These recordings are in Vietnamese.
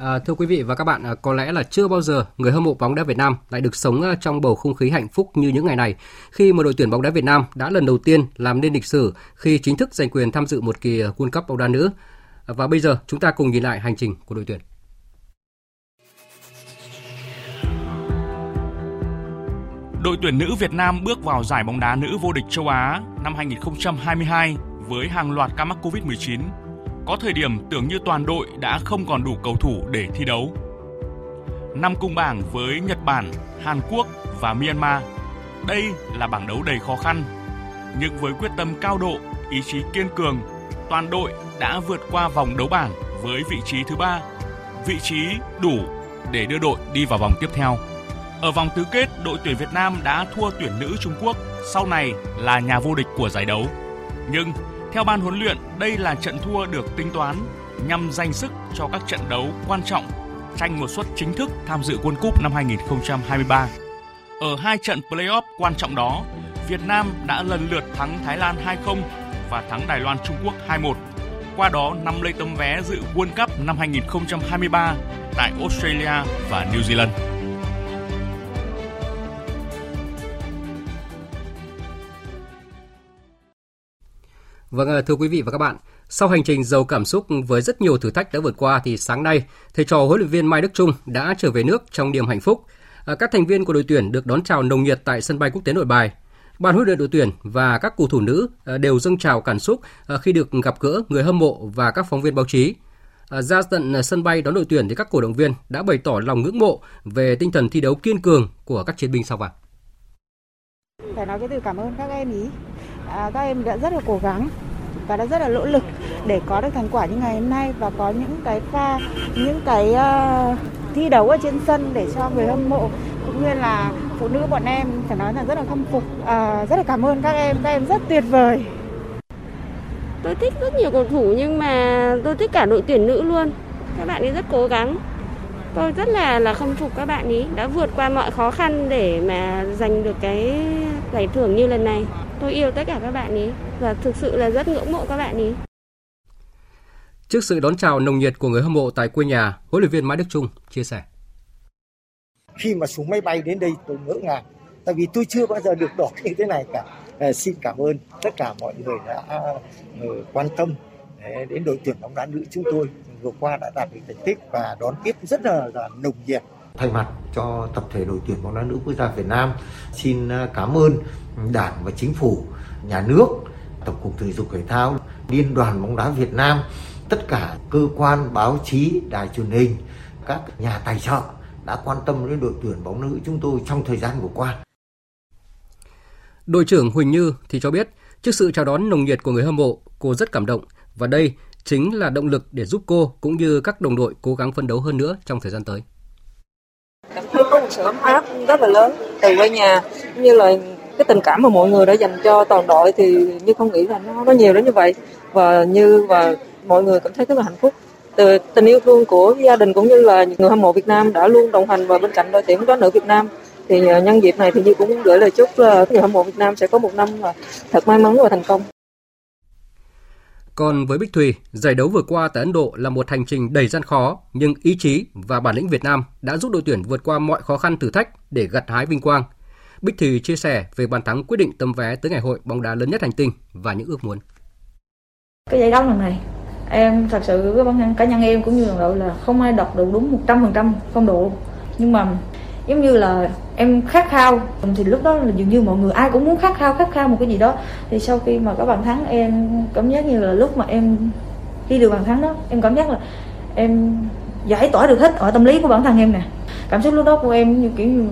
À, thưa quý vị và các bạn, à, có lẽ là chưa bao giờ người hâm mộ bóng đá Việt Nam lại được sống à, trong bầu không khí hạnh phúc như những ngày này, khi mà đội tuyển bóng đá Việt Nam đã lần đầu tiên làm nên lịch sử khi chính thức giành quyền tham dự một kỳ à, World Cup bóng đá nữ. Và bây giờ chúng ta cùng nhìn lại hành trình của đội tuyển. Đội tuyển nữ Việt Nam bước vào giải bóng đá nữ vô địch châu Á năm 2022 với hàng loạt ca mắc Covid-19 có thời điểm tưởng như toàn đội đã không còn đủ cầu thủ để thi đấu. Năm cung bảng với Nhật Bản, Hàn Quốc và Myanmar. Đây là bảng đấu đầy khó khăn. Nhưng với quyết tâm cao độ, ý chí kiên cường, toàn đội đã vượt qua vòng đấu bảng với vị trí thứ ba, vị trí đủ để đưa đội đi vào vòng tiếp theo. Ở vòng tứ kết, đội tuyển Việt Nam đã thua tuyển nữ Trung Quốc, sau này là nhà vô địch của giải đấu. Nhưng theo ban huấn luyện, đây là trận thua được tính toán nhằm dành sức cho các trận đấu quan trọng tranh một suất chính thức tham dự World Cup năm 2023. Ở hai trận playoff quan trọng đó, Việt Nam đã lần lượt thắng Thái Lan 2-0 và thắng Đài Loan Trung Quốc 2-1. Qua đó nắm lấy tấm vé dự World Cup năm 2023 tại Australia và New Zealand. Vâng, à, thưa quý vị và các bạn, sau hành trình giàu cảm xúc với rất nhiều thử thách đã vượt qua thì sáng nay, thầy trò huấn luyện viên Mai Đức Trung đã trở về nước trong niềm hạnh phúc. À, các thành viên của đội tuyển được đón chào nồng nhiệt tại sân bay quốc tế Nội Bài. Ban huấn luyện đội tuyển và các cầu thủ nữ à, đều dâng trào cảm xúc khi được gặp gỡ người hâm mộ và các phóng viên báo chí. Ra tận sân bay đón đội tuyển thì các cổ động viên đã bày tỏ lòng ngưỡng mộ về tinh thần thi đấu kiên cường của các chiến binh sao vàng. Phải nói cái từ cảm ơn các em ý. À, các em đã rất là cố gắng và đã rất là nỗ lực để có được thành quả như ngày hôm nay và có những cái pha những cái uh, thi đấu ở trên sân để cho người hâm mộ cũng như là phụ nữ bọn em phải nói là rất là khâm phục. Uh, rất là cảm ơn các em các em rất tuyệt vời. Tôi thích rất nhiều cầu thủ nhưng mà tôi thích cả đội tuyển nữ luôn. Các bạn ấy rất cố gắng. Tôi rất là là khâm phục các bạn ấy đã vượt qua mọi khó khăn để mà giành được cái giải thưởng như lần này tôi yêu tất cả các bạn ấy và thực sự là rất ngưỡng mộ các bạn ấy. Trước sự đón chào nồng nhiệt của người hâm mộ tại quê nhà, huấn luyện viên Mai Đức Trung chia sẻ. Khi mà xuống máy bay đến đây tôi ngỡ ngàng, tại vì tôi chưa bao giờ được đón như thế này cả. À, xin cảm ơn tất cả mọi người đã uh, quan tâm đến đội tuyển bóng đá nữ chúng tôi vừa qua đã đạt được thành tích và đón tiếp rất là, là nồng nhiệt thay mặt cho tập thể đội tuyển bóng đá nữ quốc gia Việt Nam xin à, cảm ơn Đảng và Chính phủ, nhà nước, Tổng cục Thể dục Thể thao, Liên đoàn bóng đá Việt Nam, tất cả cơ quan báo chí, đài truyền hình, các nhà tài trợ đã quan tâm đến đội tuyển bóng nữ chúng tôi trong thời gian vừa qua. Đội trưởng Huỳnh Như thì cho biết, trước sự chào đón nồng nhiệt của người hâm mộ, cô rất cảm động và đây chính là động lực để giúp cô cũng như các đồng đội cố gắng phấn đấu hơn nữa trong thời gian tới. Cảm thấy có một sự ấm áp rất là lớn. Từ quê nhà như là cái tình cảm mà mọi người đã dành cho toàn đội thì như không nghĩ là nó nó nhiều đến như vậy. Và như và mọi người cảm thấy rất là hạnh phúc. Từ tình yêu thương của gia đình cũng như là người hâm mộ Việt Nam đã luôn đồng hành và bên cạnh đội tuyển bóng nữ Việt Nam. Thì à, nhân dịp này thì như cũng gửi lời chúc là người hâm mộ Việt Nam sẽ có một năm à, thật may mắn và thành công. Còn với Bích Thùy, giải đấu vừa qua tại Ấn Độ là một hành trình đầy gian khó, nhưng ý chí và bản lĩnh Việt Nam đã giúp đội tuyển vượt qua mọi khó khăn thử thách để gặt hái vinh quang. Bích Thùy chia sẻ về bàn thắng quyết định tấm vé tới ngày hội bóng đá lớn nhất hành tinh và những ước muốn. Cái giải đấu lần này, em thật sự với bản thân cá nhân em cũng như đồng đội là không ai đọc được đúng 100% phong độ. Nhưng mà giống như là em khát khao. Thì lúc đó là dường như mọi người ai cũng muốn khát khao khát khao một cái gì đó. Thì sau khi mà có bàn thắng, em cảm giác như là lúc mà em ghi được bàn thắng đó, em cảm giác là em giải tỏa được hết ở tâm lý của bản thân em nè. Cảm xúc lúc đó của em như kiểu như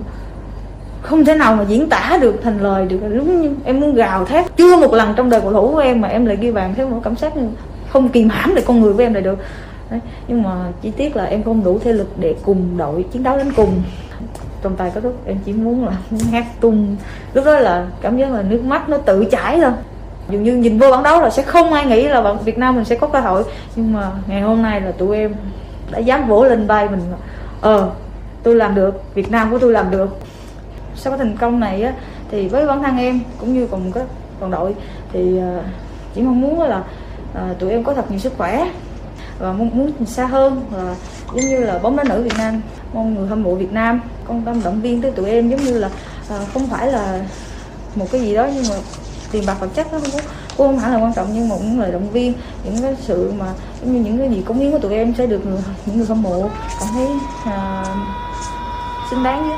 không thể nào mà diễn tả được, thành lời được. Đúng như em muốn gào thét. Chưa một lần trong đời cầu thủ của em mà em lại ghi bàn thế một cảm giác như không kìm hãm được con người của em lại được. Đấy. nhưng mà chi tiết là em không đủ thể lực để cùng đội chiến đấu đến cùng trong tay có thuốc em chỉ muốn là muốn hát tung. Lúc đó là cảm giác là nước mắt nó tự chảy thôi. Dường như nhìn vô bản đấu là sẽ không ai nghĩ là Việt Nam mình sẽ có cơ hội. Nhưng mà ngày hôm nay là tụi em đã dám vỗ lên vai mình ờ tôi làm được Việt Nam của tôi làm được. Sau cái thành công này á, thì với bản thân em cũng như cùng các đồng đội thì ờ, chỉ mong muốn là ờ, tụi em có thật nhiều sức khỏe và mong muốn xa hơn và giống như là bóng đá nữ Việt Nam mong người hâm mộ Việt Nam quan tâm động viên tới tụi em giống như là à, không phải là một cái gì đó nhưng mà tiền bạc vật chất nó không có cũng không hẳn là quan trọng nhưng mà cũng là động viên những cái sự mà giống như những cái gì cống hiến của tụi em sẽ được người, những người hâm mộ cảm thấy à, xứng đáng với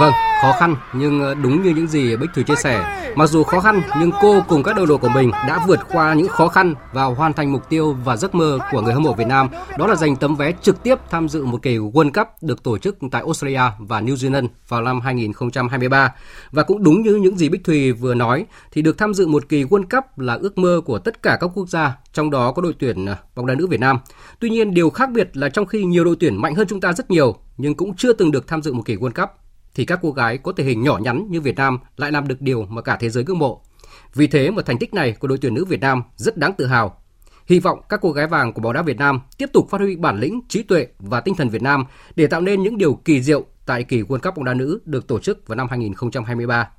Vâng, khó khăn nhưng ờ, đúng như những gì Bích Thủy chia sẻ, mặc dù khó khăn nhưng cô cùng các đồng đội của mình đã vượt qua những khó khăn và hoàn thành mục tiêu và giấc mơ của người hâm mộ Việt Nam, đó là giành tấm vé trực tiếp tham dự một kỳ World Cup được tổ chức tại Australia và New Zealand vào năm 2023. Và cũng đúng như những gì Bích Thủy vừa nói thì được tham dự một kỳ World Cup là ước mơ của tất cả các quốc gia, trong đó có đội tuyển ờ, bóng đá nữ Việt Nam. Tuy nhiên điều khác biệt là trong khi nhiều đội tuyển mạnh hơn chúng ta rất nhiều nhưng cũng chưa từng được tham dự một kỳ World Cup thì các cô gái có thể hình nhỏ nhắn như Việt Nam lại làm được điều mà cả thế giới ngưỡng mộ. Vì thế mà thành tích này của đội tuyển nữ Việt Nam rất đáng tự hào. Hy vọng các cô gái vàng của bóng đá Việt Nam tiếp tục phát huy bản lĩnh, trí tuệ và tinh thần Việt Nam để tạo nên những điều kỳ diệu tại kỳ World Cup bóng đá nữ được tổ chức vào năm 2023